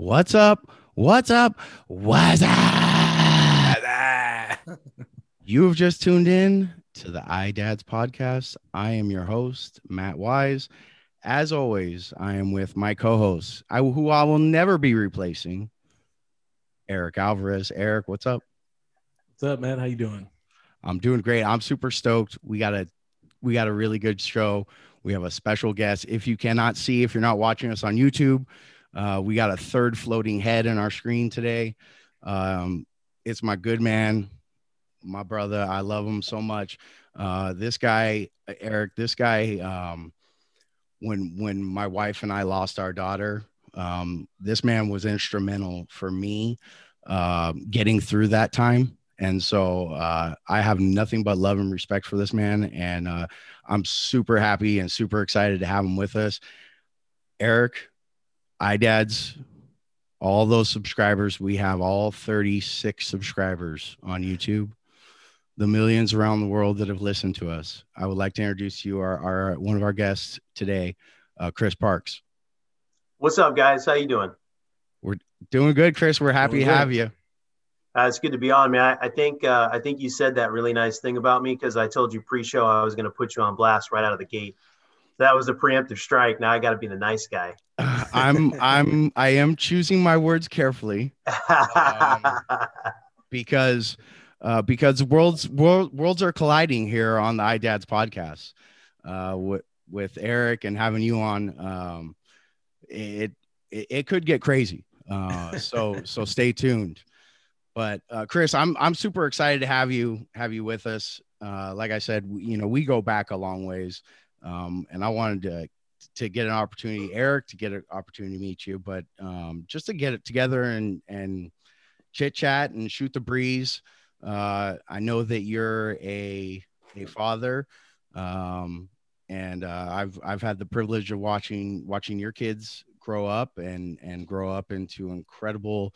What's up? What's up? What's up? you have just tuned in to the iDads podcast. I am your host, Matt Wise. As always, I am with my co-host, who I will never be replacing, Erik Alvarez. Erik, what's up? What's up, man? How you doing? I'm doing great. I'm super stoked. We got a we got a really good show. We have a special guest. If you cannot see, if you're not watching us on YouTube, uh, we got a third floating head in our screen today. Um, it's my good man, my brother. I love him so much. Uh, this guy, Erik, this guy, um, when when my wife and I lost our daughter, um, this man was instrumental for me uh, getting through that time. And so uh, I have nothing but love and respect for this man. And uh, I'm super happy and super excited to have him with us. Erik, iDads, all those subscribers, we have all 36 subscribers on YouTube. The millions around the world that have listened to us. I would like to introduce you our, our one of our guests today, uh, Chris Parks. What's up, guys? How you doing? We're doing good, Chris. We're happy to have you. Uh, it's good to be on, man. I, I think uh, I think you said that really nice thing about me because I told you pre-show I was going to put you on blast right out of the gate. That was a preemptive strike. Now I got to be the nice guy. I'm I'm I am choosing my words carefully um, because uh, because worlds world, worlds are colliding here on the iDads podcast uh, with with Erik and having you on. Um, it, it it could get crazy. Uh, so so stay tuned. But uh, Chris, I'm I'm super excited to have you have you with us. Uh, like I said, you know, we go back a long ways, um, and I wanted to to get an opportunity, Erik, to get an opportunity to meet you, but um, just to get it together and and chit chat and shoot the breeze. Uh, I know that you're a a father, um, and uh, I've I've had the privilege of watching watching your kids grow up and and grow up into incredible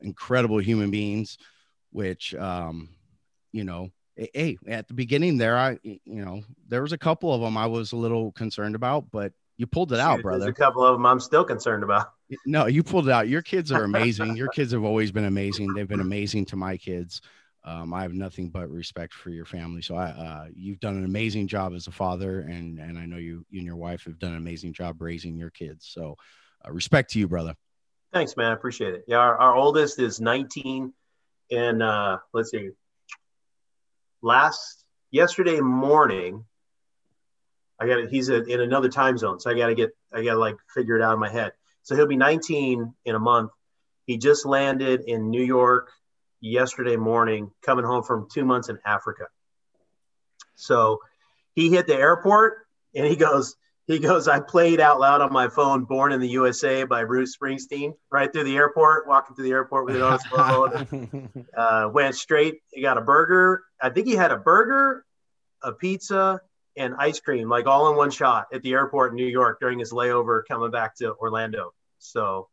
incredible human beings, which, um, you know, hey, at the beginning there, I, you know, there was a couple of them I was a little concerned about, but you pulled it out, brother. There's a couple of them I'm still concerned about. No, you pulled it out. Your kids are amazing. your kids have always been amazing. They've been amazing to my kids. Um, I have nothing but respect for your family. So I, uh, you've done an amazing job as a father, and and I know you, you and your wife have done an amazing job raising your kids. So uh, respect to you, brother. Thanks, man. I appreciate it. Yeah, our, our oldest is 19, and uh, let's see. Last yesterday morning, I got it. He's a, in another time zone, so I got to get I got to like figure it out in my head. So he'll be 19 in a month. He just landed in New York yesterday morning, coming home from two months in Africa. So he hit the airport and he goes, he goes, I played out loud on my phone Born in the USA by Bruce Springsteen right through the airport, walking through the airport with it on his phone. uh, went straight. He got a burger. I think he had a burger, a pizza, and ice cream, like all in one shot at the airport in New York during his layover coming back to Orlando. So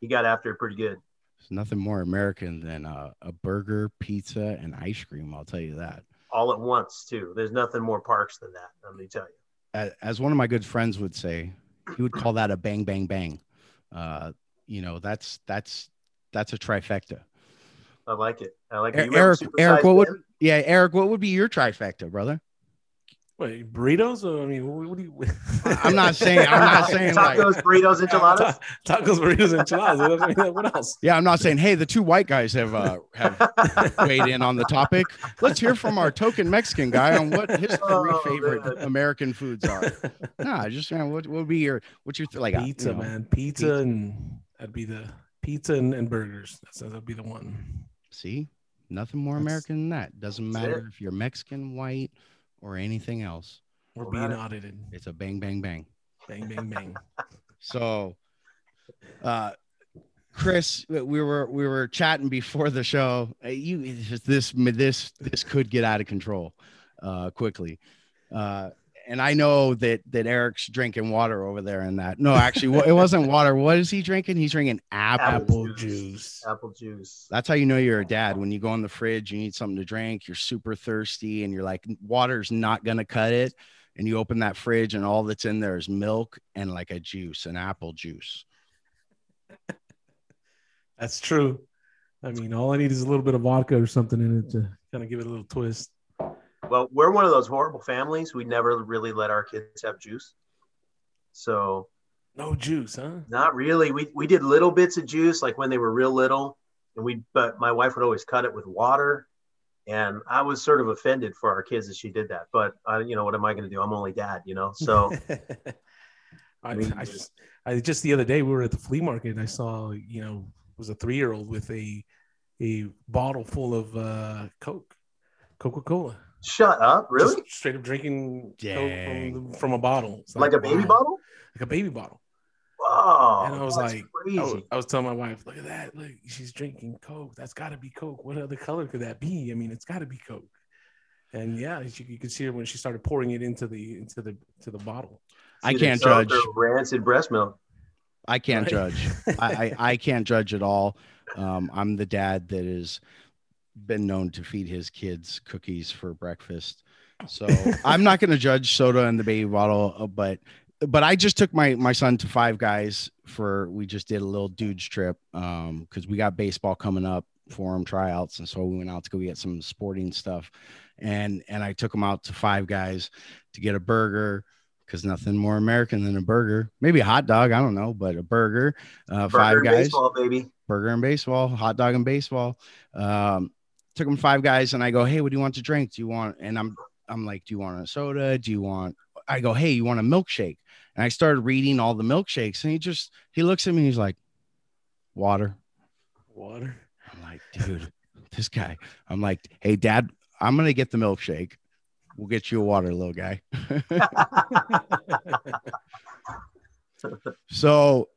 he got after it pretty good. There's nothing more American than uh, a burger, pizza, and ice cream. I'll tell you that. All at once, too. There's nothing more parks than that. Let me tell you as one of my good friends would say, he would call that a bang bang bang. Uh, you know, that's that's that's a trifecta. I like it. I like it. Erik, Erik, what would yeah, Erik, what would be your trifecta, brother? Wait, burritos? I mean, what, what do you? I'm not saying. I'm not saying tacos, like, burritos, enchiladas. tacos, burritos, enchiladas. what else? Yeah, I'm not saying. Hey, the two white guys have uh, have weighed in on the topic. Let's hear from our token Mexican guy on what his three oh, favorite man. American foods are. Nah, just you know, what, what would be your what's your like pizza, you know, man? Pizza, pizza, and that'd be the pizza and, and burgers. That's that'd be the one. See, nothing more That's, American than that. Doesn't matter it. if you're Mexican, white or anything else. We're being audited. It's a bang, bang, bang. Bang, bang, bang. so, uh, Chris, we were we were chatting before the show. Uh, you this this this could get out of control uh, quickly. Uh, and I know that that Erik's drinking water over there and that. No, actually, it wasn't water. What is he drinking? He's drinking apple, apple juice. juice. Apple juice. That's how you know you're a dad. When you go in the fridge, you need something to drink. You're super thirsty, and you're like, water's not gonna cut it. And you open that fridge, and all that's in there is milk and like a juice, an apple juice. That's true. I mean, all I need is a little bit of vodka or something in it to kind of give it a little twist. Well, we're one of those horrible families. We never really let our kids have juice. So No juice, huh? not really. We we did little bits of juice like when they were real little, and we but my wife would always cut it with water. And I was sort of offended for our kids that she did that. But I, you know, what am I going to do? I'm only dad, you know. So I, I just, I just the other day we were at the flea market and I saw, you know, it was a three year old with a a bottle full of uh, Coke, Coca Cola. Shut up, really? Just straight up drinking Coke from, from a bottle. It's Like a baby wow. bottle? Like a baby bottle. Wow. and I was that's like, I was, I was telling my wife, look at that. Look, she's drinking Coke. That's got to be Coke. What other color could that be? I mean, it's got to be Coke. And yeah, you, you could see her when she started pouring it into the into the to the bottle. I See, they can't judge. Rancid breast milk. I can't Right? judge. I, I I can't judge at all. Um, I'm the dad that has been known to feed his kids cookies for breakfast. So I'm not going to judge soda and the baby bottle, uh, but but I just took my my son to Five Guys for we just did a little dudes trip um because we got baseball coming up for him tryouts and so we went out to go get some sporting stuff and and I took him out to Five Guys to get a burger because nothing more American than a burger maybe a hot dog I don't know but a burger uh, Burger Five and Guys baseball, baby. burger and baseball, hot dog and baseball. Um, took them five guys, and I go, hey, what do you want to drink? Do you want? And I'm I'm like, do you want a soda? Do you want? I go, hey, you want a milkshake? And I started reading all the milkshakes, and he just he looks at me, he's like, water. Water. I'm like, dude, this guy. I'm like, hey, dad, I'm gonna get the milkshake. We'll get you a water, little guy. so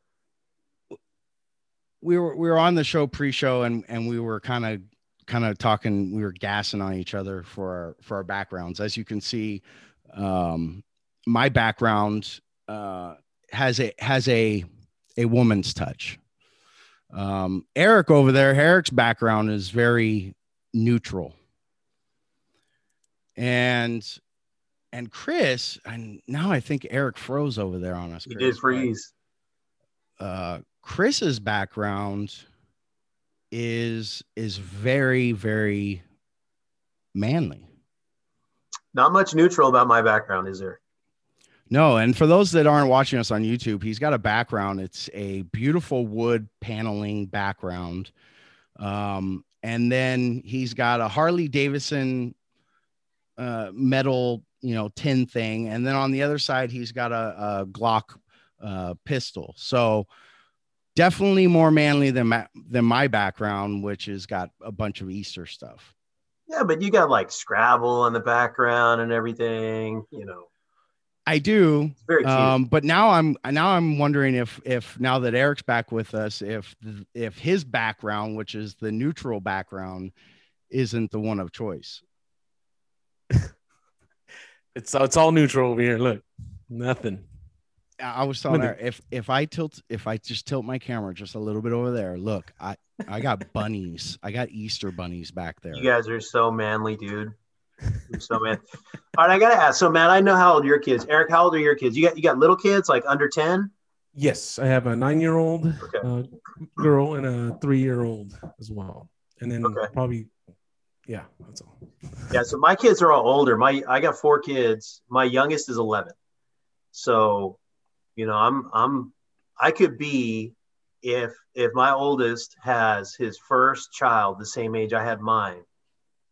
we were we were on the show pre-show and and we were kind of kind of talking we were gassing on each other for our for our backgrounds. As you can see um my background uh has a has a a woman's touch. Um erik over there erik's background is very neutral. And and chris and now i think erik froze over there on us He Chris, did but- freeze. uh, Chris's background is is very very manly. Not much neutral about my background, is there? No, and for those that aren't watching us on YouTube, he's got a background. It's a beautiful wood paneling background, um, and then he's got a Harley Davidson uh, metal, you know, tin thing, and then on the other side he's got a, a Glock uh, pistol. So definitely more manly than my, than my background, which has got a bunch of Easter stuff. Yeah, but you got like Scrabble in the background and everything. You know, I do, it's very cute. um, but now I'm now I'm wondering if if now that Erik's back with us, if if his background, which is the neutral background, isn't the one of choice. It's it's all neutral over here. Look, nothing. I I was telling With her if if I tilt if I just tilt my camera just a little bit over there, look, I I got bunnies, I got Easter bunnies back there. you guys are so manly, dude. You're so man. All right, I gotta ask. So, Matt, I know how old your kids. Erik, how old are your kids? You got you got little kids, like under ten. Yes, I have a nine-year-old Okay. uh, girl and a three-year-old as well, and then Okay. probably, yeah, that's all. Yeah, so my kids are all older. My I got four kids. My youngest is 11. So, you know, I'm I'm I could be if if my oldest has his first child the same age I had mine,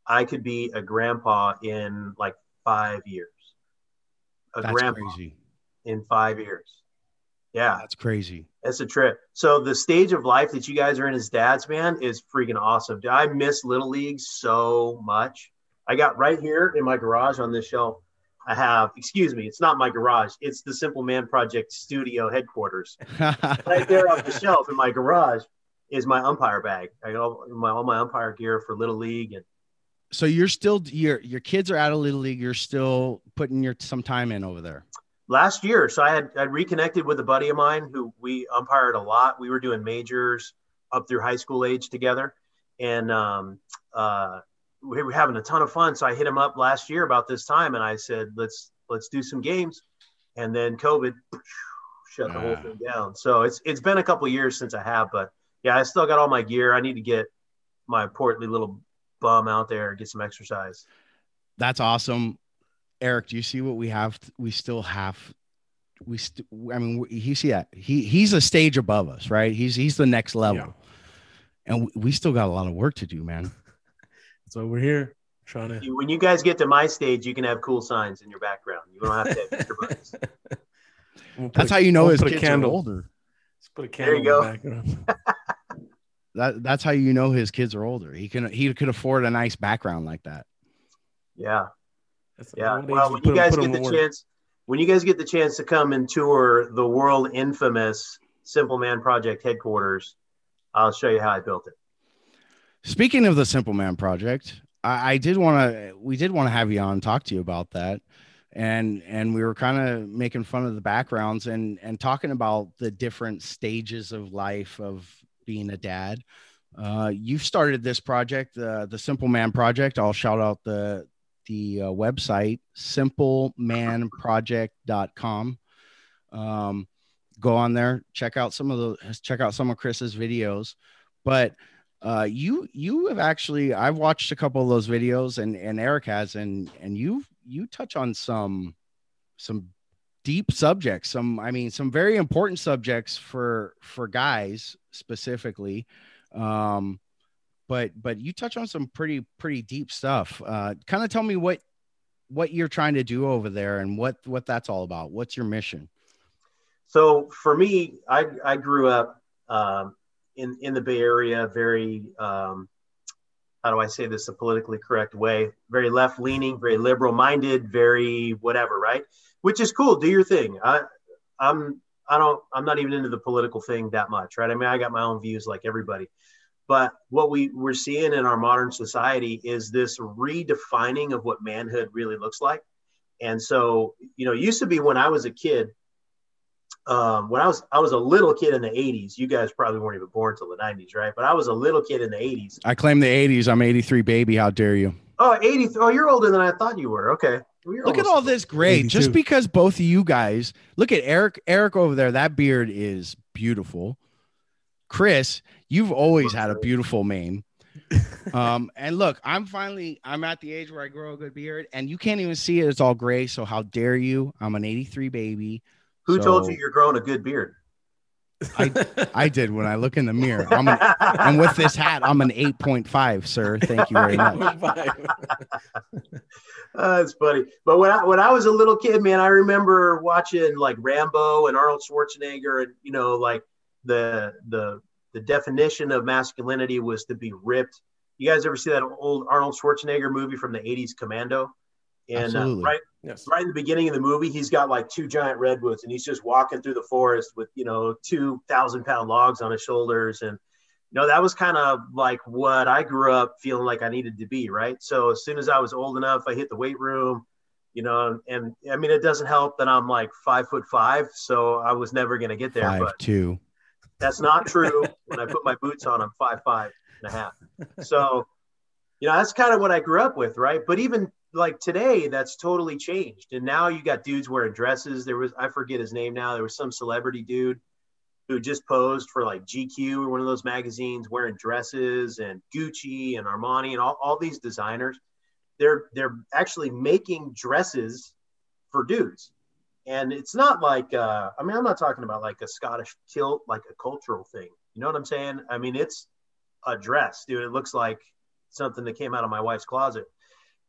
I could be a grandpa in like 5 years. A That's grandpa crazy. in 5 years. Yeah, That's crazy. it's a trip. So the stage of life that you guys are in as dads, man, is freaking awesome. I miss little league so much. I got right here in my garage on this shelf. I have, excuse me, it's not my garage. It's the Simple Man Project studio headquarters. Right there off the shelf in my garage is my umpire bag. I got all my all my umpire gear for little league and so you're still your your kids are out of little league. You're still putting your some time in over there. last year. So I had I reconnected with a buddy of mine who we umpired a lot. We were doing majors up through high school age together, and um, uh, we were having a ton of fun. So I hit him up last year about this time, and I said, "Let's let's do some games." And then COVID shut the whole Ah. thing down. So it's it's been a couple years since I have, but yeah, I still got all my gear. I need to get my portly little bum out there and get some exercise. That's awesome. Erik, do you see what we have? We still have we st- I mean he see that he he's a stage above us, right? He's he's the next level. Yeah. And we, we still got a lot of work to do, man. That's why we're here trying to When you guys get to my stage, you can have cool signs in your background. You don't have to have buttons. We'll That's a, how you know we'll his kids are older. Let's put a candle there you go. The that that's how you know his kids are older. He can he could afford a nice background like that. Yeah. That's yeah. Well, when you guys get the chance, when you guys get the chance to come and tour the world infamous Simple Man Project headquarters, I'll show you how I built it. Speaking of the Simple Man Project, I, I did want to we did want to have you on talk to you about that. And and we were kind of making fun of the backgrounds and and talking about the different stages of life of being a dad. Uh, you've started this project, uh, the Simple Man Project. I'll shout out the the uh, website simplemanproject.com um, go on there check out some of the check out some of chris's videos but uh, you you have actually i've watched a couple of those videos and and erik has and and you you touch on some some deep subjects some i mean some very important subjects for for guys specifically um but but you touch on some pretty pretty deep stuff. Uh, kind of tell me what what you're trying to do over there and what what that's all about. What's your mission? So for me, I I grew up um, in in the Bay Area, very um, how do I say this a politically correct way? Very left leaning, very liberal minded, very whatever, right? Which is cool. Do your thing. I I'm I don't I'm not even into the political thing that much, right? I mean, I got my own views like everybody. But what we, we're seeing in our modern society is this redefining of what manhood really looks like. And so, you know, used to be when I was a kid, um, when I was I was a little kid in the 80s. You guys probably weren't even born until the 90s, right? But I was a little kid in the 80s. I claim the 80s. I'm 83 baby. How dare you? Oh, 80. Oh, you're older than I thought you were. Okay. Well, look at all this gray. Just because both of you guys look at Erik, Erik over there, that beard is beautiful. Chris, you've always had a beautiful mane. um, and look, I'm finally I'm at the age where I grow a good beard, and you can't even see it. It's all gray. So how dare you? I'm an 83 baby. Who so, told you you're growing a good beard? I I did when I look in the mirror. I'm an, and with this hat, I'm an 8.5, sir. Thank you very much. Uh, That's funny. But when I when I was a little kid, man, I remember watching like Rambo and Arnold Schwarzenegger, and you know, like the the the definition of masculinity was to be ripped. You guys ever see that old Arnold Schwarzenegger movie from the 80s, Commando? And uh, right, yes. right in the beginning of the movie, he's got like two giant redwoods, and he's just walking through the forest with you know two thousand pound logs on his shoulders, and you know that was kind of like what I grew up feeling like I needed to be. Right. So as soon as I was old enough, I hit the weight room, you know, and, and I mean it doesn't help that I'm like five foot five, so I was never gonna get there. Five but, two. That's not true. when I put my boots on, I'm five five and a half. So, you know, that's kind of what I grew up with, right? But even like today, that's totally changed. And now you got dudes wearing dresses. There was I forget his name now. There was some celebrity dude who just posed for like GQ or one of those magazines wearing dresses and Gucci and Armani and all, all these designers. They're they're actually making dresses for dudes and it's not like uh, I mean I'm not talking about like a Scottish kilt, like a cultural thing. You know what I'm saying? I mean it's a dress, dude. It looks like something that came out of my wife's closet.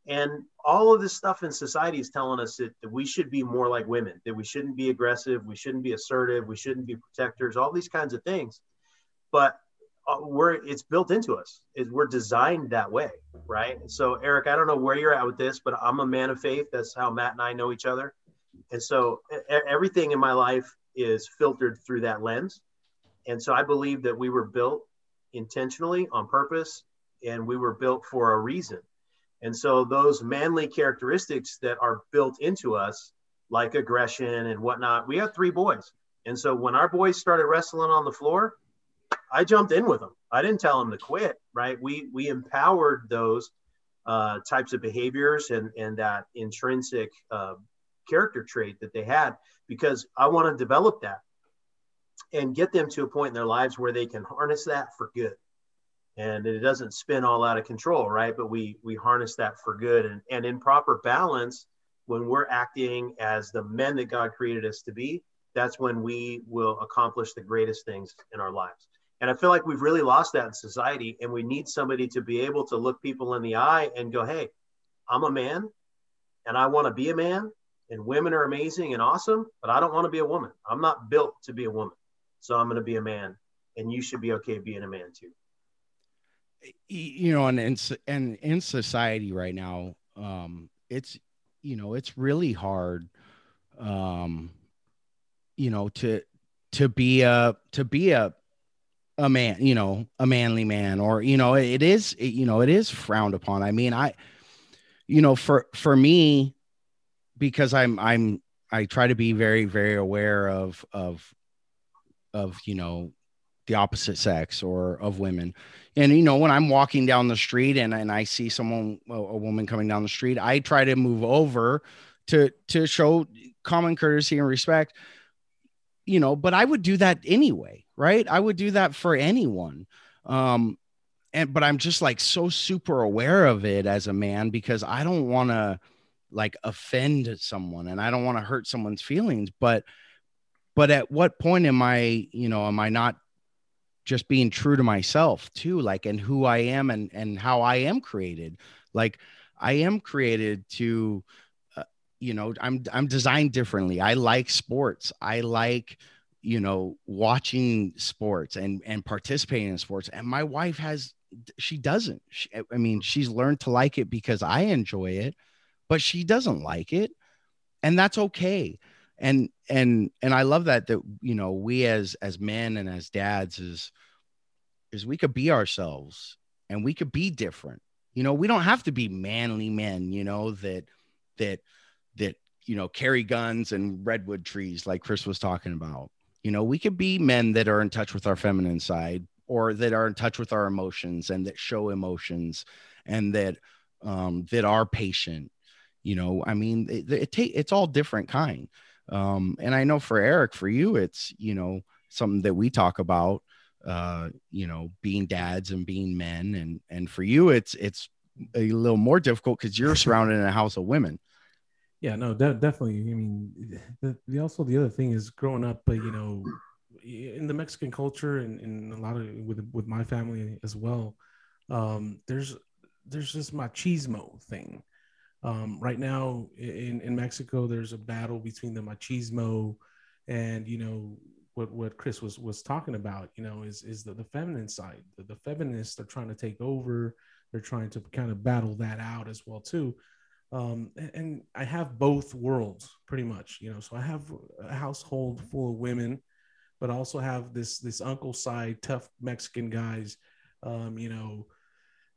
And all of this stuff in society is telling us that, that we should be more like women, that we shouldn't be aggressive, we shouldn't be assertive, we shouldn't be protectors, all these kinds of things. But uh, we're it's built into us. Is we're designed that way, right? So Eric, I don't know where you're at with this, but I'm a man of faith. That's how Matt and I know each other. And so everything in my life is filtered through that lens. And so I believe that we were built intentionally on purpose and we were built for a reason. And so those manly characteristics that are built into us, like aggression and whatnot, we have three boys. And so when our boys started wrestling on the floor, I jumped in with them. I didn't tell them to quit, right? We we empowered those uh, types of behaviors and and that intrinsic uh, character trait that they had because I want to develop that. and get them to a point in their lives where they can harness that for good and it doesn't spin all out of control right? But we we harness that for good. And, and in proper balance when we're acting as the men that god created us to be that's when we will accomplish the greatest things in our lives. And i feel like we've really lost that in society and we need somebody to be able to look people in the eye and go hey i'm a man and i want to be a man and women are amazing and awesome but i don't want to be a woman. I'm not built to be a woman so I'm going to be a man, and you should be okay being a man too. You know, and in, and in society right now, um, it's you know it's really hard, um, you know to to be a to be a a man, you know, a manly man, or you know, it is it, you know it is frowned upon. I mean, I, you know, for for me, because I'm I'm I try to be very very aware of of of you know the opposite sex or of women. And you know when i'm walking down the street and, and i see someone a woman coming down the street i try to move over to to show common courtesy and respect you know but i would do that anyway right? I would do that for anyone. Um and but i'm just like so super aware of it as a man because i don't want to like offend someone and i don't want to hurt someone's feelings. But but at what point am i you know am i not just being true to myself too like and who i am and and how i am created. Like i am created to uh, you know i'm i'm designed differently. I like sports. I like you know watching sports and and participating in sports. And my wife has she doesn't. She, i mean she's learned to like it because i enjoy it but she doesn't like it. And that's okay and and and i love that that you know we as as men and as dads is is we could be ourselves and we could be different. You know we don't have to be manly men you know that that that you know carry guns and redwood trees like chris was talking about. You know we could be men that are in touch with our feminine side or that are in touch with our emotions and that show emotions and that um that are patient. You know i mean it, it it's all different kind um, and I know for Erik, for you, it's, you know, something that we talk about, uh, you know, being dads and being men. And, and for you, it's, it's a little more difficult because you're surrounded in a house of women. Yeah, no, de- definitely. I mean, the, the, also the other thing is growing up, but you know, in the Mexican culture and, and a lot of with with my family as well, um, there's there's this machismo thing, um, right now in, in Mexico, there's a battle between the machismo and, you know, what, what Chris was, was talking about, you know, is, is the, the feminine side. The, the feminists are trying to take over. They're trying to kind of battle that out as well, too. Um, and, and I have both worlds pretty much, you know, so I have a household full of women, but also have this, this uncle side, tough Mexican guys, um, you know,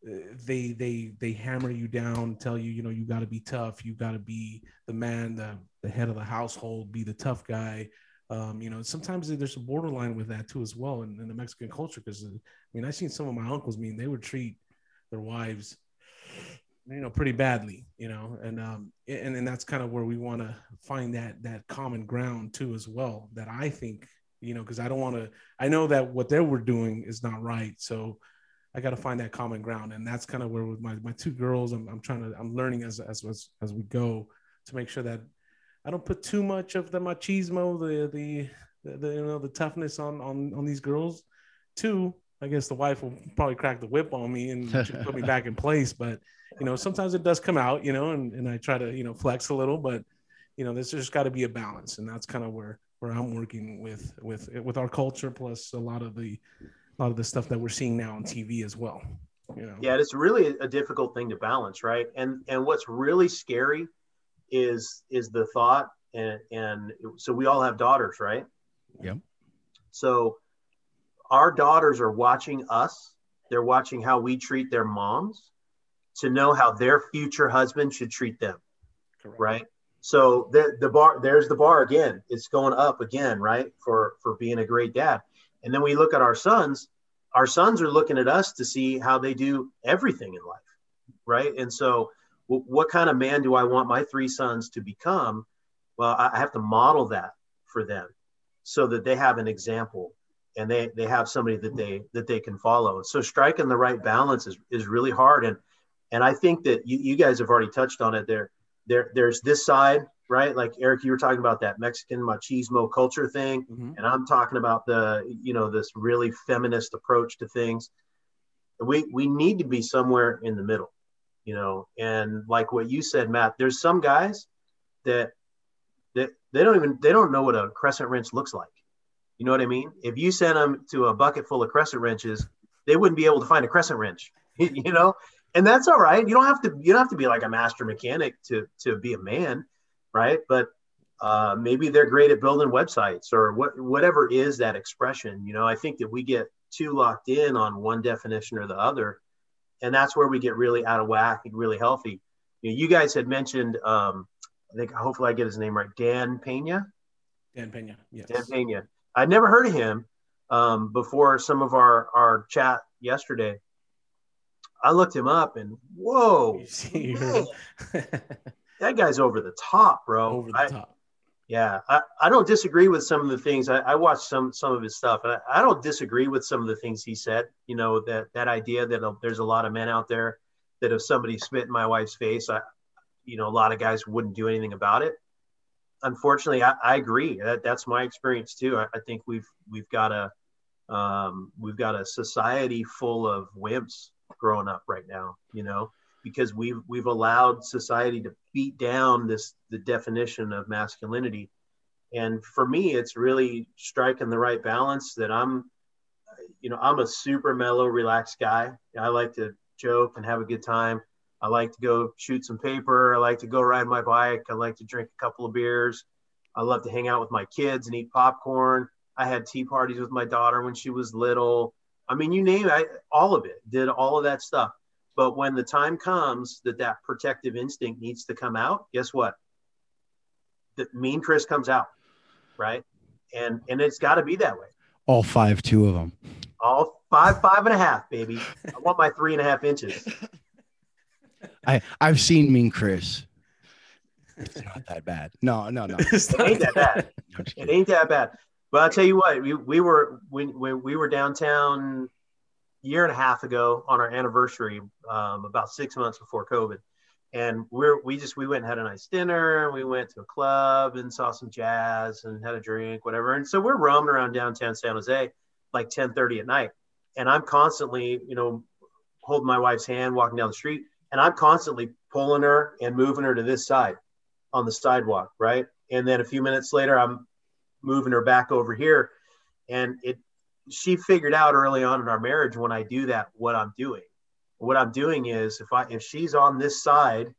they they they hammer you down tell you you know you got to be tough you got to be the man the, the head of the household be the tough guy. Um, you know sometimes there's a borderline with that too as well in, in the mexican culture because uh, i mean i've seen some of my uncles I mean they would treat their wives you know pretty badly you know and um and, and that's kind of where we want to find that that common ground too as well that i think you know because i don't want to i know that what they were doing is not right. So I got to find that common ground, and that's kind of where with my my two girls, I'm, I'm trying to I'm learning as, as as as we go to make sure that I don't put too much of the machismo, the the, the, the you know the toughness on on on these girls. Two, I guess the wife will probably crack the whip on me and put me back in place, but you know sometimes it does come out, you know, and and I try to you know flex a little, but you know there's just got to be a balance, and that's kind of where where I'm working with with with our culture plus a lot of the a lot of the stuff that we're seeing now on TV as well. You know? Yeah, it's really a difficult thing to balance, right? And and what's really scary is is the thought, and and so we all have daughters, right? Yeah. So our daughters are watching us. They're watching how we treat their moms to know how their future husband should treat them. Correct. Right. So the the bar there's the bar again. It's going up again, right? For for being a great dad. And then we look at our sons, our sons are looking at us to see how they do everything in life. Right. And so, w- what kind of man do I want my three sons to become? Well, I have to model that for them. so that they have an example and they they have somebody that they that they can follow. So striking the right balance is is really hard. And and I think that you, you guys have already touched on it there. There there's this side, right? Like Erik, you were talking about that Mexican machismo culture thing, mm-hmm. and I'm talking about the you know this really feminist approach to things. We we need to be somewhere in the middle, you know. And like what you said, Matt, there's some guys that that they don't even they don't know what a crescent wrench looks like you know what I mean? If you sent them to a bucket full of crescent wrenches, they wouldn't be able to find a crescent wrench. you know, and that's all right. You don't have to. You don't have to be like a master mechanic to to be a man, right? But uh, maybe they're great at building websites or what whatever is that expression. You know, I think that we get too locked in on one definition or the other, and that's where we get really out of whack and really healthy. You, know, you guys had mentioned. Um, I think hopefully I get his name right. Dan Pena. Dan Pena. Yes. Dan Pena. I'd never heard of him um, before some of our, our chat yesterday. I looked him up and whoa, that guy's over the top, bro. Over the I, top. Yeah, I, I don't disagree with some of the things. I, I watched some some of his stuff, and I, I, don't disagree with some of the things he said. You know that that idea that uh, there's a lot of men out there that if somebody spit in my wife's face, I, you know, a lot of guys wouldn't do anything about it unfortunately, I, I agree. That, that's my experience too. I, I think we've we've got a um, we've got a society full of wimps growing up right now. You know, because we've we've allowed society to beat down this the definition of masculinity. And for me, it's really striking the right balance. That I'm, you know, I'm a super mellow, relaxed guy. I like to joke and have a good time. I like to go shoot some paper. I like to go ride my bike. I like to drink a couple of beers. I love to hang out with my kids and eat popcorn. I had tea parties with my daughter when she was little. I mean, you name it, all of it, did all of that stuff. But when the time comes that that protective instinct needs to come out, guess what? The mean Chris comes out, right? And and it's got to be that way. All five, two of them. All five, five and a half, baby. I want my three and a half inches. I I've seen Mean Chris. It's not that bad. No, no, no. it ain't that bad. it ain't that bad. But I'll tell you what, we, we were when, when we were downtown year and a half ago on our anniversary, um, about six months before COVID. And we're we just we went and had a nice dinner and we went to a club and saw some jazz and had a drink, whatever. And so we're roaming around downtown San Jose like 10 30 at night. And I'm constantly, you know, holding my wife's hand walking down the street and I'm constantly pulling her and moving her to this side on the sidewalk, right? And then a few minutes later, I'm moving her back over here, and it she figured out early on in our marriage when I do that what I'm doing. What I'm doing is if I if she's on this side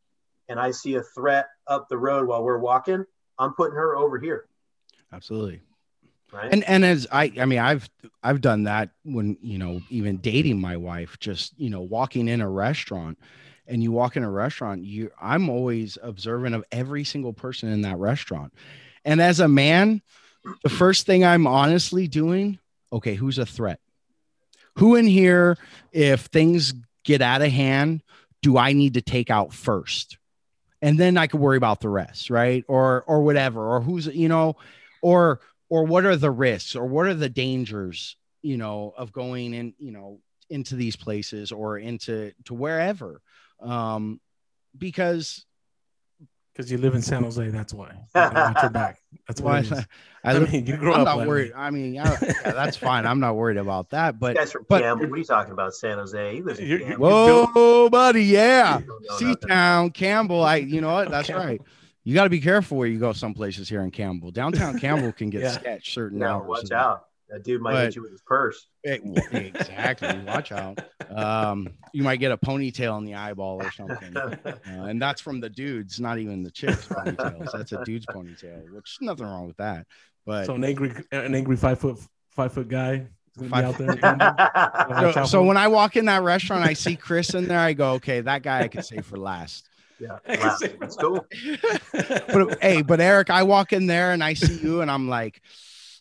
and I see a threat up the road while we're walking, I'm putting her over here. Absolutely. Right. And and as I I mean I've I've done that when you know even dating my wife just you know walking in a restaurant and you walk in a restaurant, you I'm always observant of every single person in that restaurant. And as a man, the first thing I'm honestly doing, okay, who's a threat? Who in here, if things get out of hand, do I need to take out first? And then I could worry about the rest, right? Or or whatever, or who's you know, or or what are the risks or what are the dangers, you know, of going in, you know, into these places or into to wherever um, because because you live in San Jose. That's why. Watch your back. That's why. I, I, mean, you grew I'm up. Not worried. I mean, I, yeah, that's fine. I'm not worried about that. But that's from but, Campbell. What are you talking about? San Jose. He lives in Campbell. Whoa, buddy. Yeah. Sea Town, Campbell. I. You know what? That's okay. right. You got to be careful where you go. Some places here in Campbell, downtown Campbell can get yeah. sketched certain no, hours. Watch out. That dude might but, hit you with his purse. It, exactly. Watch out. Um, you might get a ponytail in the eyeball or something. Uh, and that's from the dudes, not even the chicks' ponytails. That's a dude's ponytail, which nothing wrong with that. But so an angry, an angry five foot, five foot guy. Five, so, so when I walk in that restaurant, I see Chris in there. I go, okay, that guy I can save for last. Yeah, that's cool. but hey, but Erik, I walk in there and I see you, and I'm like,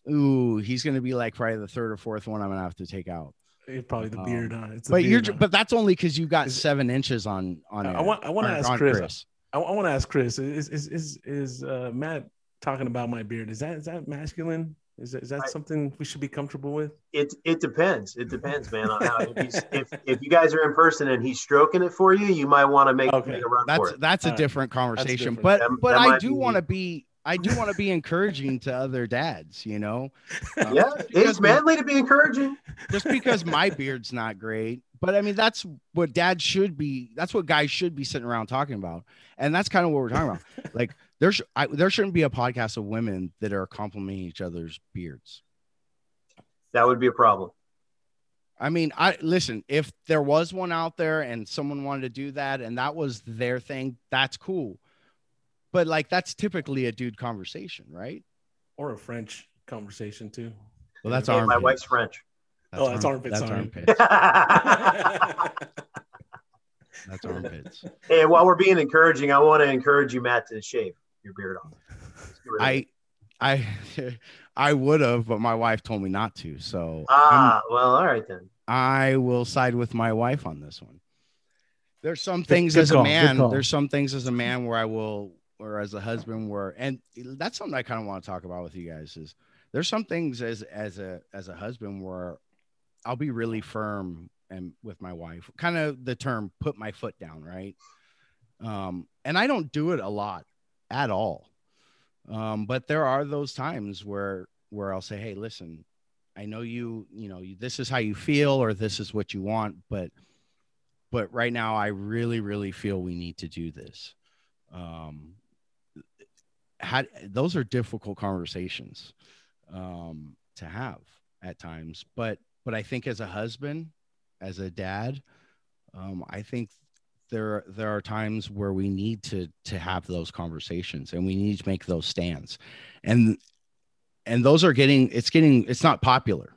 ooh, he's going to be like probably the third or fourth one I'm going to have to take out. It's probably the um, beard. Uh, it's but beard, you're, but that's only because you got seven inches on on. I, I want. I want to ask Chris. Chris. I, I want to ask Chris. Is is is is uh, Matt talking about my beard? Is that is that masculine? Is that, is that I, something we should be comfortable with? It it depends. It depends, man. On how if, if, if you guys are in person and he's stroking it for you, you might want to make, okay. make, a run that's, for it. That's a different conversation. Different. But that, but that I do want to be I do want to be encouraging to other dads, you know. Um, yeah, it's manly to be encouraging. Just because my beard's not great, but I mean that's what dads should be. That's what guys should be sitting around talking about, and that's kind of what we're talking about. Like there's I, there shouldn't be a podcast of women that are complimenting each other's beards. That would be a problem. I mean, I listen, if there was one out there and someone wanted to do that and that was their thing, that's cool but like that's typically a dude conversation, right? Or a French conversation too. Well, that's yeah, My wife's French. That's oh, that's arm, armpits. That's armpits. that's armpits. Hey, while we're being encouraging, I want to encourage you, Matt, to shave your beard off. I, I, I would have, but my wife told me not to. So ah, I'm, well, all right then. I will side with my wife on this one. There's some things good as call, a man. There's some things as a man where I will or as a husband were and that's something I kind of want to talk about with you guys is there's some things as as a as a husband where I'll be really firm and with my wife kind of the term put my foot down right? Um and I don't do it a lot at all. Um but there are those times where where I'll say hey listen I know you you know this is how you feel or this is what you want but but right now I really really feel we need to do this. Um had those are difficult conversations um, to have at times. But but I think as a husband, as a dad, um, I think there there are times where we need to to have those conversations and we need to make those stands, and and those are getting it's getting it's not popular.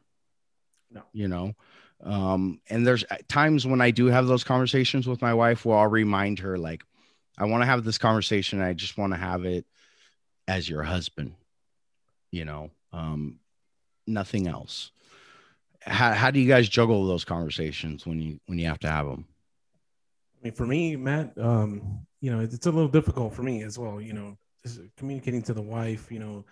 No, you know. Um, and there's times when I do have those conversations with my wife where I'll remind her, like, I want to have this conversation. I just want to have it as your husband, you know, um, nothing else. How, how do you guys juggle those conversations when you when you have to have them? I mean, for me, Matt, um, you know, it's a little difficult for me as well. You know, communicating to the wife, you know,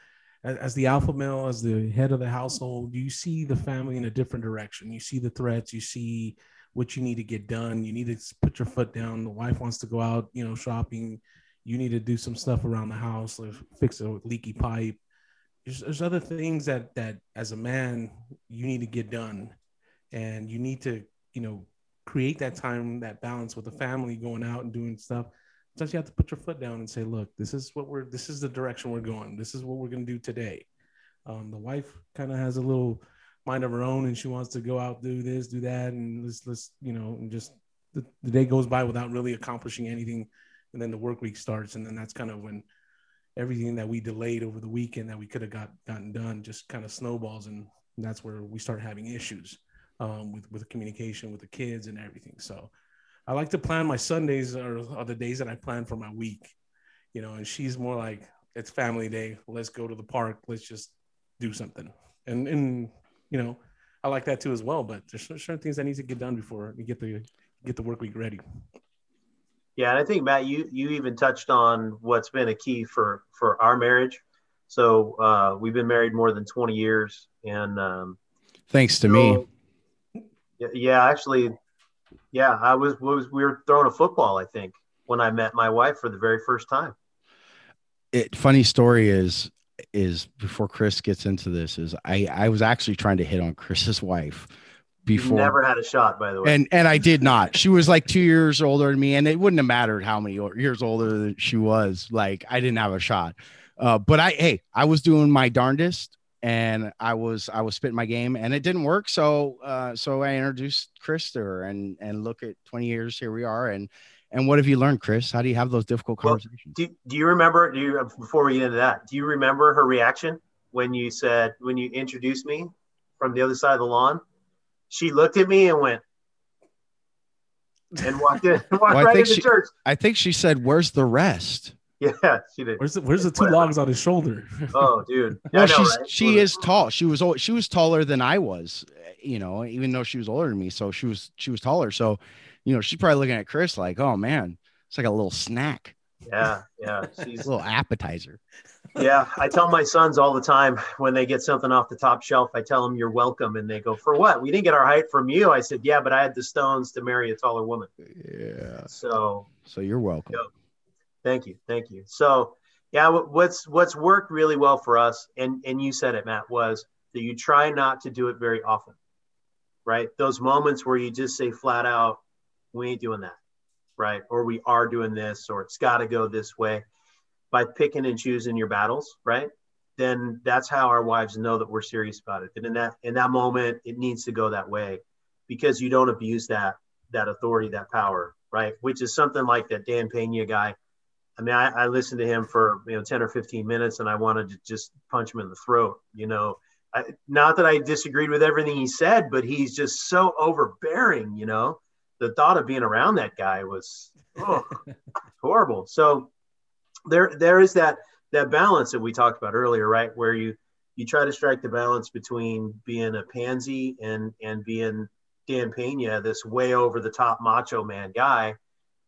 as, as, the alpha male, as the head of the household, you see the family in a different direction. You see the threats. You see what you need to get done. You need to put your foot down. The wife wants to go out, you know, shopping you need to do some stuff around the house, like fix a leaky pipe. There's, there's other things that that as a man you need to get done, and you need to you know create that time, that balance with the family, going out and doing stuff. Sometimes you have to put your foot down and say, "Look, this is what we're. This is the direction we're going. This is what we're going to do today." Um, the wife kind of has a little mind of her own, and she wants to go out, do this, do that, and let's let's you know, and just the, the day goes by without really accomplishing anything and then the work week starts, and then that's kind of when everything that we delayed over the weekend that we could have got gotten done just kind of snowballs, and that's where we start having issues um, with with communication with the kids and everything. So I like to plan my Sundays are, are the days that I plan for my week, you know. And she's more like it's family day. Let's go to the park. Let's just do something. And and you know, I like that too as well. But there's certain things that need to get done before we get the get the work week ready. Yeah, and I think Matt, you you even touched on what's been a key for for our marriage. So uh, we've been married more than twenty years, and um, thanks to so, me. Yeah, actually, yeah, I was was we were throwing a football. I think when I met my wife for the very first time. It funny story is is before Chris gets into this is I I was actually trying to hit on Chris's wife before. Never had a shot, by the way. And and I did not. She was like two years older than me, and it wouldn't have mattered how many years older she was. Like I didn't have a shot. Uh, but I hey, I was doing my darndest, and I was I was spitting my game, and it didn't work. So uh, so I introduced Chris to her, and and look at twenty years here we are, and and what have you learned, Chris? How do you have those difficult conversations? Well, do, do you remember? Do you before we get into that? Do you remember her reaction when you said when you introduced me from the other side of the lawn? She looked at me and went and walked in, walked well, right into she, church. I think she said, "Where's the rest?" Yeah, she did. Where's the Where's the two logs on his shoulder? Oh, dude. well, know, she's right? she is tall. She was she was taller than I was. You know, even though she was older than me, so she was she was taller. So, you know, she's probably looking at Chris like, "Oh man, it's like a little snack." Yeah, yeah. She's a little appetizer. Yeah, I tell my sons all the time when they get something off the top shelf, I tell them you're welcome, and they go, "For what? We didn't get our height from you." I said, "Yeah, but I had the stones to marry a taller woman." Yeah. So. So you're welcome. Thank you, thank you. So, yeah, what's what's worked really well for us, and and you said it, Matt, was that you try not to do it very often, right? Those moments where you just say flat out, "We ain't doing that," right? Or we are doing this, or it's got to go this way by picking and choosing your battles, right? Then that's how our wives know that we're serious about it. And in that in that moment, it needs to go that way because you don't abuse that that authority, that power, right? Which is something like that Dan Pena guy. I mean, I, I listened to him for you know 10 or 15 minutes and I wanted to just punch him in the throat, you know. I, not that I disagreed with everything he said, but he's just so overbearing, you know. The thought of being around that guy was oh, horrible. So there there is that that balance that we talked about earlier, right? Where you you try to strike the balance between being a pansy and and being Dan Pena, this way over the top macho man guy.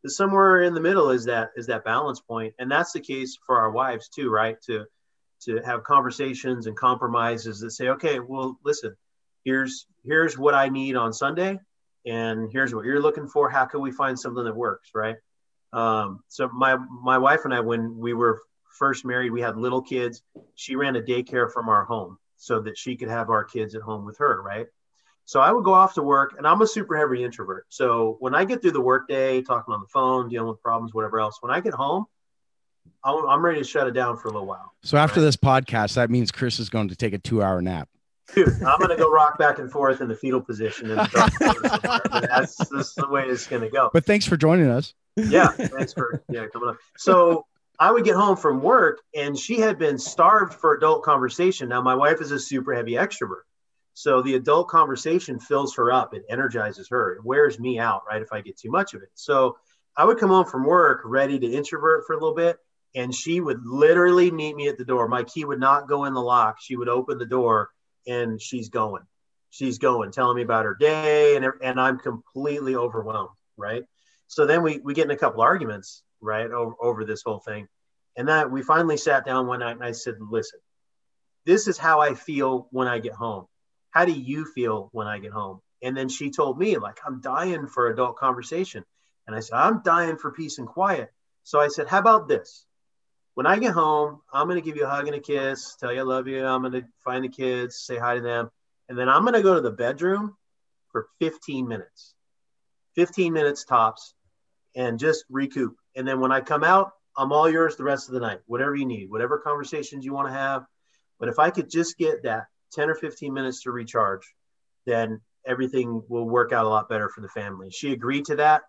Somewhere in the middle is that is that balance point, and that's the case for our wives too, right? To to have conversations and compromises that say, okay, well, listen, here's here's what I need on Sunday, and here's what you're looking for. How can we find something that works, right? Um, so my my wife and I, when we were first married, we had little kids. She ran a daycare from our home so that she could have our kids at home with her, right? So I would go off to work, and I'm a super heavy introvert. So when I get through the workday, talking on the phone, dealing with problems, whatever else, when I get home, I'm ready to shut it down for a little while. So after right? this podcast, that means Chris is going to take a two-hour nap. Dude, I'm going to go rock back and forth in the fetal position, and that's, that's the way it's going to go. But thanks for joining us yeah, thanks for yeah coming up. So I would get home from work, and she had been starved for adult conversation. Now my wife is a super heavy extrovert, so the adult conversation fills her up. It energizes her. It wears me out, right? If I get too much of it. So I would come home from work ready to introvert for a little bit, and she would literally meet me at the door. My key would not go in the lock. She would open the door, and she's going. She's going, telling me about her day, and and I'm completely overwhelmed, right? So then we, we get in a couple arguments, right, over, over this whole thing. And that we finally sat down one night and I said, listen, this is how I feel when I get home. How do you feel when I get home? And then she told me, like, I'm dying for adult conversation. And I said, I'm dying for peace and quiet. So I said, how about this? When I get home, I'm going to give you a hug and a kiss, tell you I love you. I'm going to find the kids, say hi to them. And then I'm going to go to the bedroom for 15 minutes, 15 minutes tops and just recoup. And then when I come out, I'm all yours the rest of the night, whatever you need, whatever conversations you want to have. But if I could just get that 10 or 15 minutes to recharge, then everything will work out a lot better for the family. She agreed to that.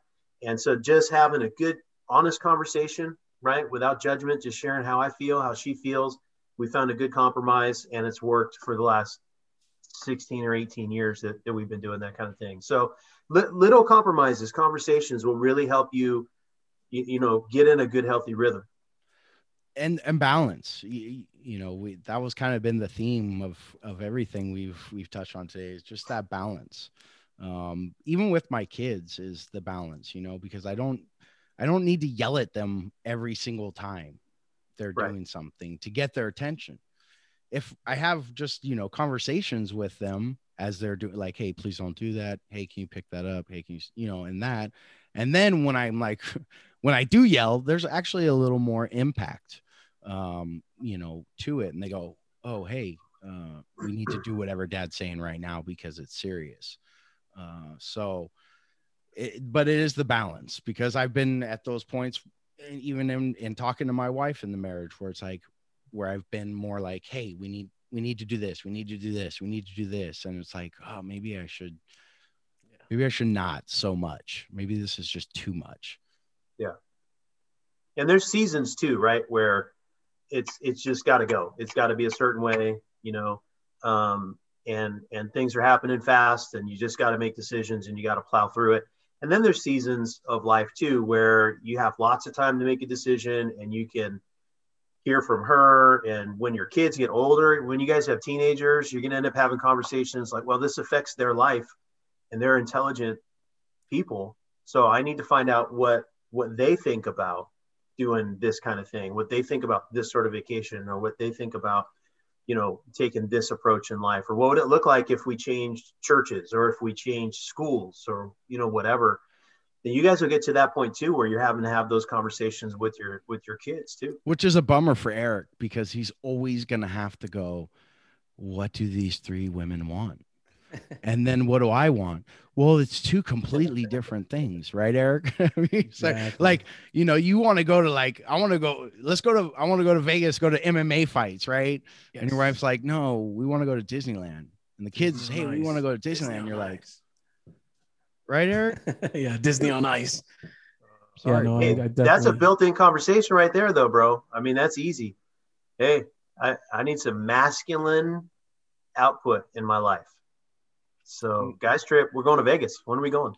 And so just having a good, honest conversation, right, without judgment, just sharing how I feel, how she feels. We found a good compromise and it's worked for the last 16 or 18 years that, that we've been doing that kind of thing. So little compromises, conversations will really help you, you, you know, get in a good, healthy rhythm. And, and balance, you, you know, we, that was kind of been the theme of, of everything we've, we've touched on today is just that balance. Um, even with my kids is the balance, you know, because I don't, I don't need to yell at them every single time they're right. doing something to get their attention. If I have just, you know, conversations with them as they're doing like hey please don't do that. Hey can you pick that up? Hey can you you know and that. And then when i'm like when i do yell there's actually a little more impact um you know to it. And they go oh hey uh we need to do whatever dad's saying right now because it's serious. Uh so it, but it is the balance because i've been at those points even in, in talking to my wife in the marriage where it's like where i've been more like hey we need we need to do this we need to do this we need to do this. And it's like oh maybe i should maybe i should not so much. Maybe this is just too much. Yeah. And there's seasons too right where it's it's just got to go. It's got to be a certain way you know um and and things are happening fast and you just got to make decisions and you got to plow through it and then there's seasons of life too where you have lots of time to make a decision and you can hear from her. And when your kids get older, when you guys have teenagers, you're going to end up having conversations like, well, this affects their life and they're intelligent people. So I need to find out what, what they think about doing this kind of thing, what they think about this sort of vacation, or what they think about, you know, taking this approach in life, or what would it look like if we changed churches, or if we changed schools, or you know, whatever. Then you guys will get to that point too, where you're having to have those conversations with your with your kids too. Which is a bummer for Erik because he's always to have to go. What do these three women want? And then what do I want? Well, it's two completely different things, right, Erik? exactly. like, like, you know, you want to go to like, I want to go, let's go to, I want to go to Vegas, go to MMA fights, right? Yes. And your wife's like, no, we want to go to Disneyland. And the kids, nice. hey, we want to go to Disneyland. Disney You're like, right, Erik? yeah, Disney on ice. Sorry. Yeah, no, hey, I, I that's a built-in conversation right there, though, bro. I mean, that's easy. Hey, I, I need some masculine output in my life. So, guys, trip, we're going to Vegas. When are we going?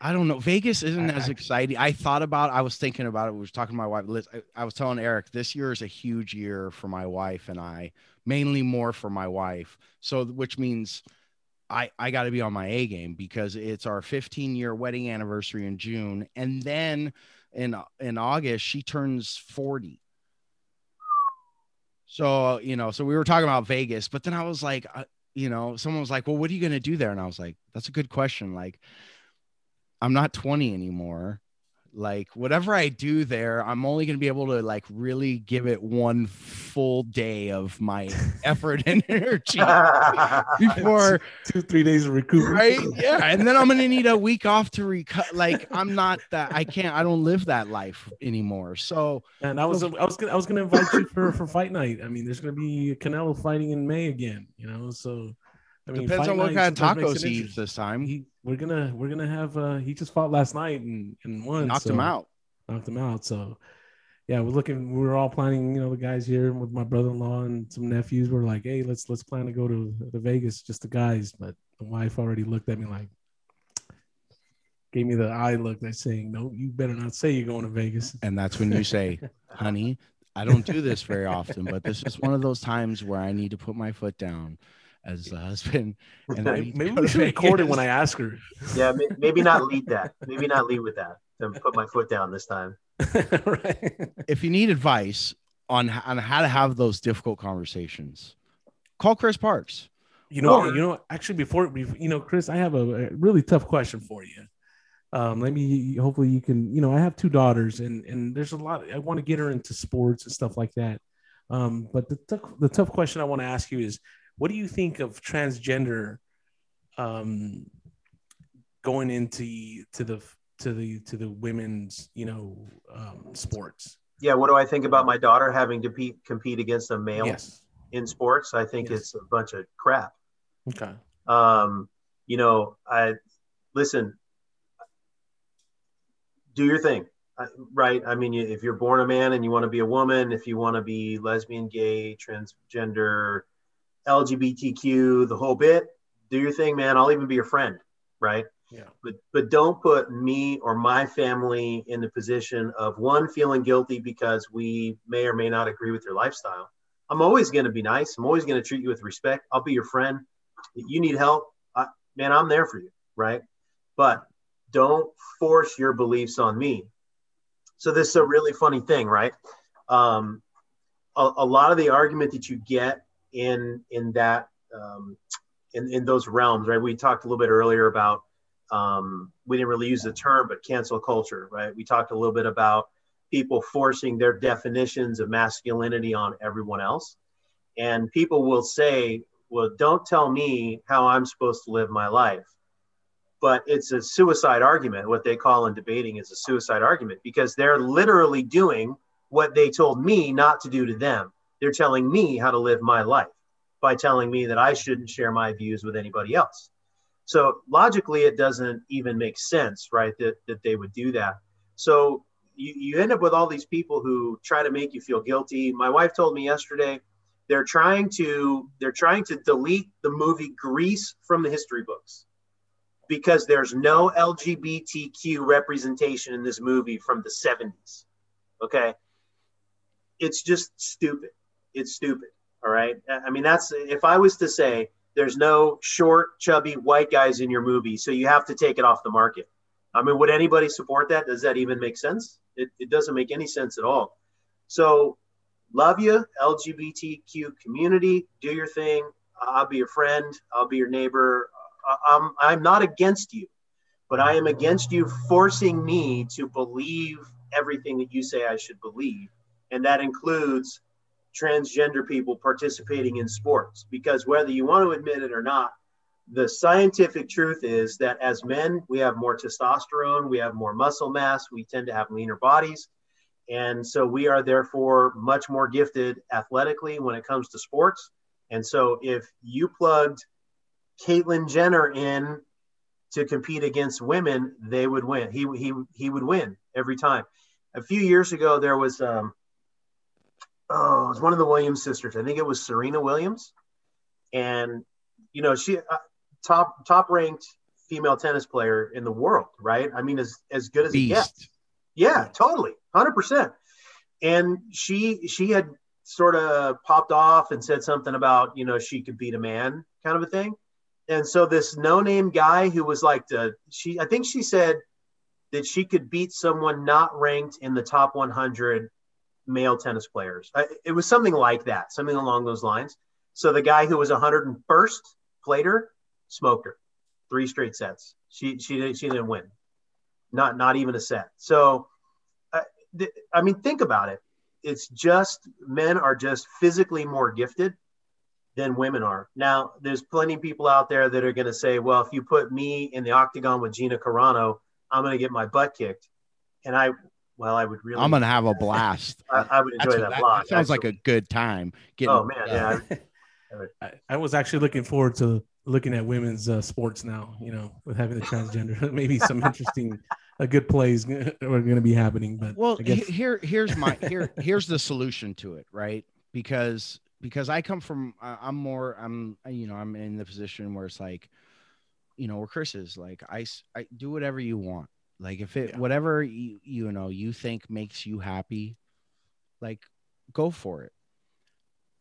I don't know. Vegas isn't as exciting. I thought about. I was thinking about it. We was talking to my wife. Liz, I, I was telling Erik this year is a huge year for my wife and I. Mainly more for my wife. So, which means I I got to be on my A game because it's our 15 year wedding anniversary in June, and then in in August she turns 40. So you know, so we were talking about Vegas, but then I was like, you know, someone was like, well, what are you going to do there? And I was like, that's a good question. Like, I'm not 20 anymore like whatever I do there, I'm only going to be able to like really give it one full day of my effort and energy before two, three days of recovery. Right. Yeah. And then I'm going to need a week off to recut. Like I'm not that, I can't, I don't live that life anymore. So, and I was, I was gonna, I was going to invite you for, for fight night. I mean, there's going to be Canelo fighting in May again, you know? So, I mean, depends on what kind of tacos he eats this time. He, we're gonna we're gonna have. uh He just fought last night and and won. Knocked so, him out. Knocked him out. So yeah, we're looking. We are all planning. You know, the guys here with my brother-in-law and some nephews. We're like, hey, let's let's plan to go to the Vegas, just the guys. But the wife already looked at me like, gave me the eye look that's saying, no, you better not say you're going to Vegas. And that's when you say, honey, I don't do this very often, but this is one of those times where I need to put my foot down as a husband. And maybe we should record it when I ask her. Yeah, maybe not lead that. Maybe not lead with that. And put my foot down this time. right. If you need advice on on how to have those difficult conversations, call Chris Parks. You know, or, you know. Actually, before we, you know, Chris, I have a, a really tough question for you. Um, let me. Hopefully, you can. You know, I have two daughters, and and there's a lot. I want to get her into sports and stuff like that. Um, but the t- the tough question I want to ask you is what do you think of transgender um, going into to the to the to the women's you know um, sports? Yeah, what do I think about my daughter having to compete compete against a male yes. in sports? I think yes. it's a bunch of crap. Okay. Um, you know, I listen. Do your thing, right? I mean, if you're born a man and you want to be a woman, if you want to be lesbian, gay, transgender, LGBTQ, the whole bit. Do your thing, man. I'll even be your friend, right? Yeah. But but don't put me or my family in the position of one feeling guilty because we may or may not agree with your lifestyle. I'm always going to be nice. I'm always going to treat you with respect. I'll be your friend. If you need help, I, man, I'm there for you, right? But don't force your beliefs on me. So this is a really funny thing, right? Um, a, a lot of the argument that you get in in that um, in in those realms, right? We talked a little bit earlier about um, we didn't really use the term, but cancel culture, right? We talked a little bit about people forcing their definitions of masculinity on everyone else, and people will say, "Well, don't tell me how I'm supposed to live my life." But it's a suicide argument. What they call in debating is a suicide argument because they're literally doing what they told me not to do to them they're telling me how to live my life by telling me that I shouldn't share my views with anybody else. So logically, it doesn't even make sense, right? That, that they would do that. So you, you end up with all these people who try to make you feel guilty. My wife told me yesterday they're trying to they're trying to delete the movie Grease from the history books because there's no LGBTQ representation in this movie from the 70s. Okay. It's just stupid it's stupid. All right. I mean, that's if I was to say there's no short, chubby white guys in your movie, so you have to take it off the market. I mean, would anybody support that? Does that even make sense? It, it doesn't make any sense at all. So, love you, LGBTQ community. Do your thing. I'll be your friend. I'll be your neighbor. I'm, I'm not against you, but I am against you forcing me to believe everything that you say I should believe. And that includes transgender people participating in sports. Because whether you want to admit it or not, the scientific truth is that as men, we have more testosterone, we have more muscle mass, we tend to have leaner bodies. And so we are therefore much more gifted athletically when it comes to sports. And so if you plugged Caitlyn Jenner in to compete against women, they would win. He, he, he would win every time. A few years ago, there was, um, oh, it was one of the Williams sisters. I think it was Serena Williams. And, you know, she, uh, top, top ranked female tennis player in the world, right? I mean, as, as good as Beast. it gets. Yeah, totally. 100%. And she, she had sort of popped off and said something about, you know, she could beat a man kind of a thing and so this no-name guy who was like the she I think she said that she could beat someone not ranked in the top 100 male tennis players. It was something like that, something along those lines. So the guy who was 101st played her, smoked her, three straight sets. She she she didn't win, not not even a set. So, uh, th- I mean, think about it. It's just men are just physically more gifted than women are. Now, there's plenty of people out there that are going to say, well, if you put me in the octagon with Gina Carano, I'm going to get my butt kicked. And I, well, I would really. I'm going to have a blast. I, I, would enjoy that, that block. Sounds actually. like a good time. Getting, oh, man. Yeah. I, I, was actually looking forward to looking at women's uh, sports now, you know, with having the transgender. Maybe some interesting. a good plays are going to be happening, but well, here, here's my here, here's the solution to it, right? Because because I come from I'm more I'm you know I'm in the position where it's like you know where Chris is like I I do whatever you want like if it yeah. whatever you you know you think makes you happy like go for it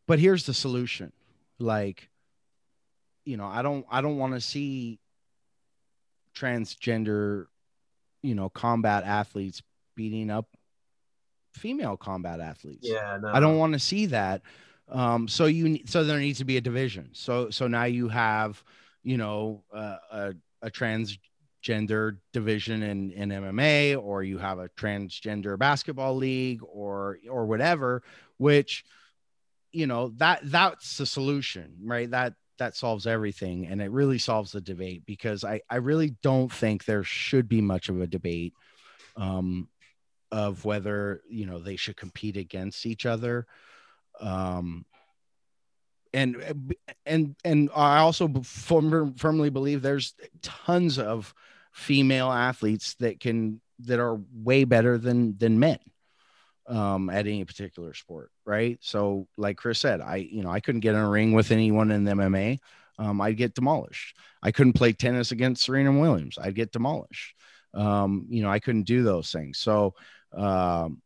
but here's the solution like you know I don't I don't want to see transgender you know combat athletes beating up female combat athletes. Yeah, no. I don't want to see that. Um, so you so there needs to be a division. So so now you have you know uh, a a transgender division in in MMA, or you have a transgender basketball league, or or whatever. Which you know that that's the solution, right? That that solves everything, and it really solves the debate because I I really don't think there should be much of a debate. Um, of whether you know they should compete against each other um, and and and I also firm, firmly believe there's tons of female athletes that can that are way better than than men um, at any particular sport, right? So, like Chris said, I you know I couldn't get in a ring with anyone in the MMA. Um, I'd get demolished. I couldn't play tennis against Serena Williams. I'd get demolished. Um, you know, I couldn't do those things. So, um,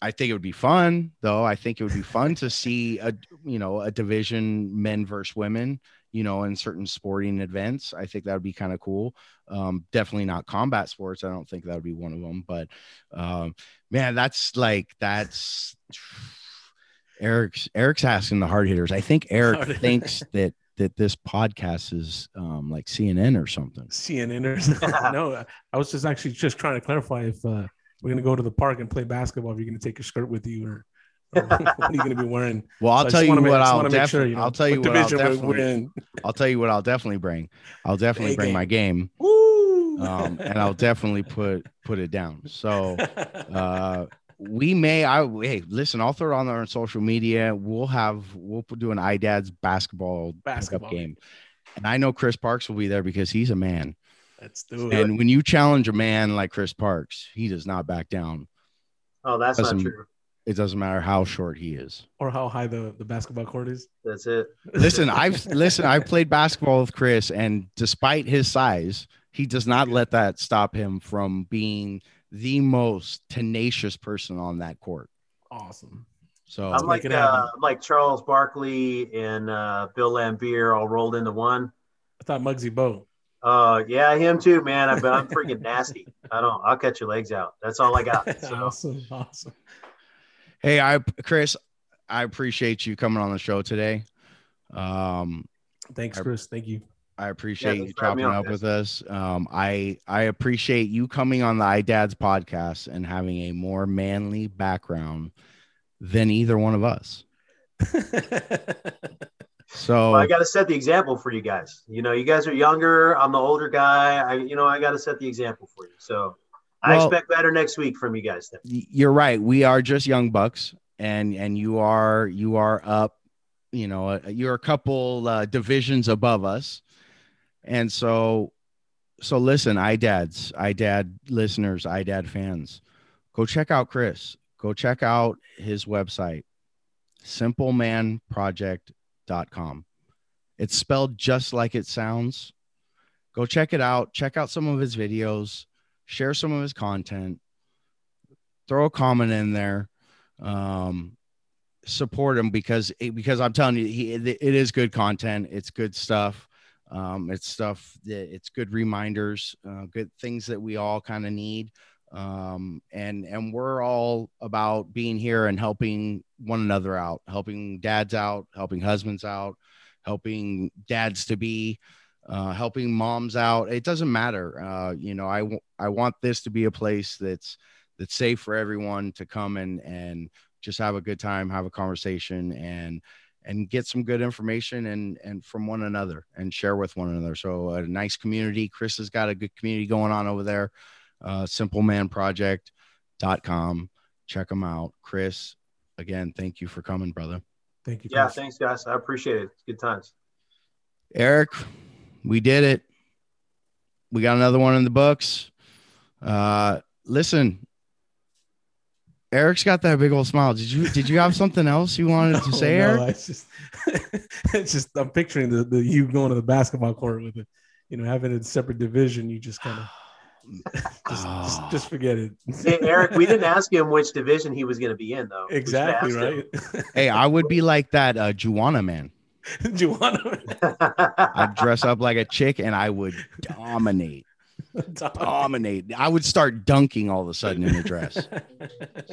I think it would be fun, though. I think it would be fun to see a you know a division men versus women, you know, in certain sporting events. I think that would be kind of cool. Um, definitely not combat sports. I don't think that would be one of them. But um, man, that's like that's Erik's Erik's asking the hard hitters. I think Erik thinks that that this podcast is um, like CNN or something. CNN or no, I was just actually just trying to clarify if. Uh, we're gonna go to the park and play basketball. If you're gonna take your skirt with you, or, or what are you gonna be wearing? Well, I'll so tell you what make, I'll definitely. Sure, you know, I'll tell you what I'll definitely. I'll tell you what I'll definitely bring. I'll definitely bring game. my game. Um, and I'll definitely put put it down. So uh, we may. I hey, listen. I'll throw it on our social media. We'll have we'll do an iDad's basketball basketball game, and I know Chris Parks will be there because he's a man. Let's do it. And when you challenge a man like Chris Parks, he does not back down. Oh, that's not true. It doesn't matter how short he is or how high the, the basketball court is. That's it. listen, I've listen, I've played basketball with Chris, and despite his size, he does not let that stop him from being the most tenacious person on that court. Awesome. So I'm like uh, I'm like Charles Barkley and uh, Bill Laimbeer all rolled into one. I thought Muggsy Bogues. Uh, yeah, him too, man. I, but I'm freaking nasty. I don't. I'll cut your legs out. That's all I got. So. awesome, awesome. Hey, I Chris, I appreciate you coming on the show today. Um, Thanks, I- Chris. Thank you. I appreciate thanks you for chopping up guys. with us. Um, I I appreciate you coming on the iDads podcast and having a more manly background than either one of us. So Well, I got to set the example for you guys. You know, you guys are younger. I'm the older guy. I, you know, I got to set the example for you. So I Well- expect better next week from you guys. Then. you're right. We are just young bucks, and and you are you are up. You know, uh, you're a couple uh, divisions above us, and so so listen, iDads, iDad listeners, iDad fans, go check out Chris. Go check out his website, simplemanproject.com. It's spelled just like it sounds. Go check it out. Check out some of his videos. Share some of his content throw a comment in there um support him because because i'm telling you he it is good content. It's good stuff. Um it's stuff that it's good reminders uh, good things that we all kind of need. Um and and we're all about being here and helping one another out helping dads out helping husbands out helping dads to be uh, helping moms out it doesn't matter uh, you know I, w- I want this to be a place that's that's safe for everyone to come and and just have a good time, have a conversation, and and get some good information and and from one another and share with one another. So a nice community. Chris has got a good community going on over there. Uh, simplemanproject.com. Check them out. Chris, again, thank you for coming, brother. Thank you. Yeah, thanks, guys. I appreciate it. It's good times. Erik, we did it. We got another one in the books. Uh, listen, Erik's got that big old smile. Did you did you have something else you wanted to say, no, Erik? It's just, it's just I'm picturing the, the you going to the basketball court with it, you know, having a separate division. You just kind of just, Oh. just, just forget it. Hey, Erik, we didn't ask him which division he was going to be in, though. Exactly right. Hey, I would be like that uh, Juwanna Mann. Do you want to? I'd dress up like a chick and I would dominate, dominate. I would start dunking all of a sudden in a dress.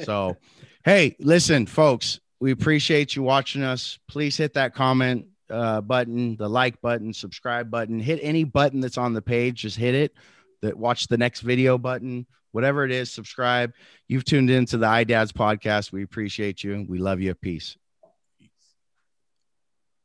So, hey, listen, folks, we appreciate you watching us. Please hit that comment uh, button, the like button, subscribe button, hit any button that's on the page. Just hit it. That watch the next video button, whatever it is, subscribe. You've tuned into the iDads podcast. We appreciate you. We love you. Peace.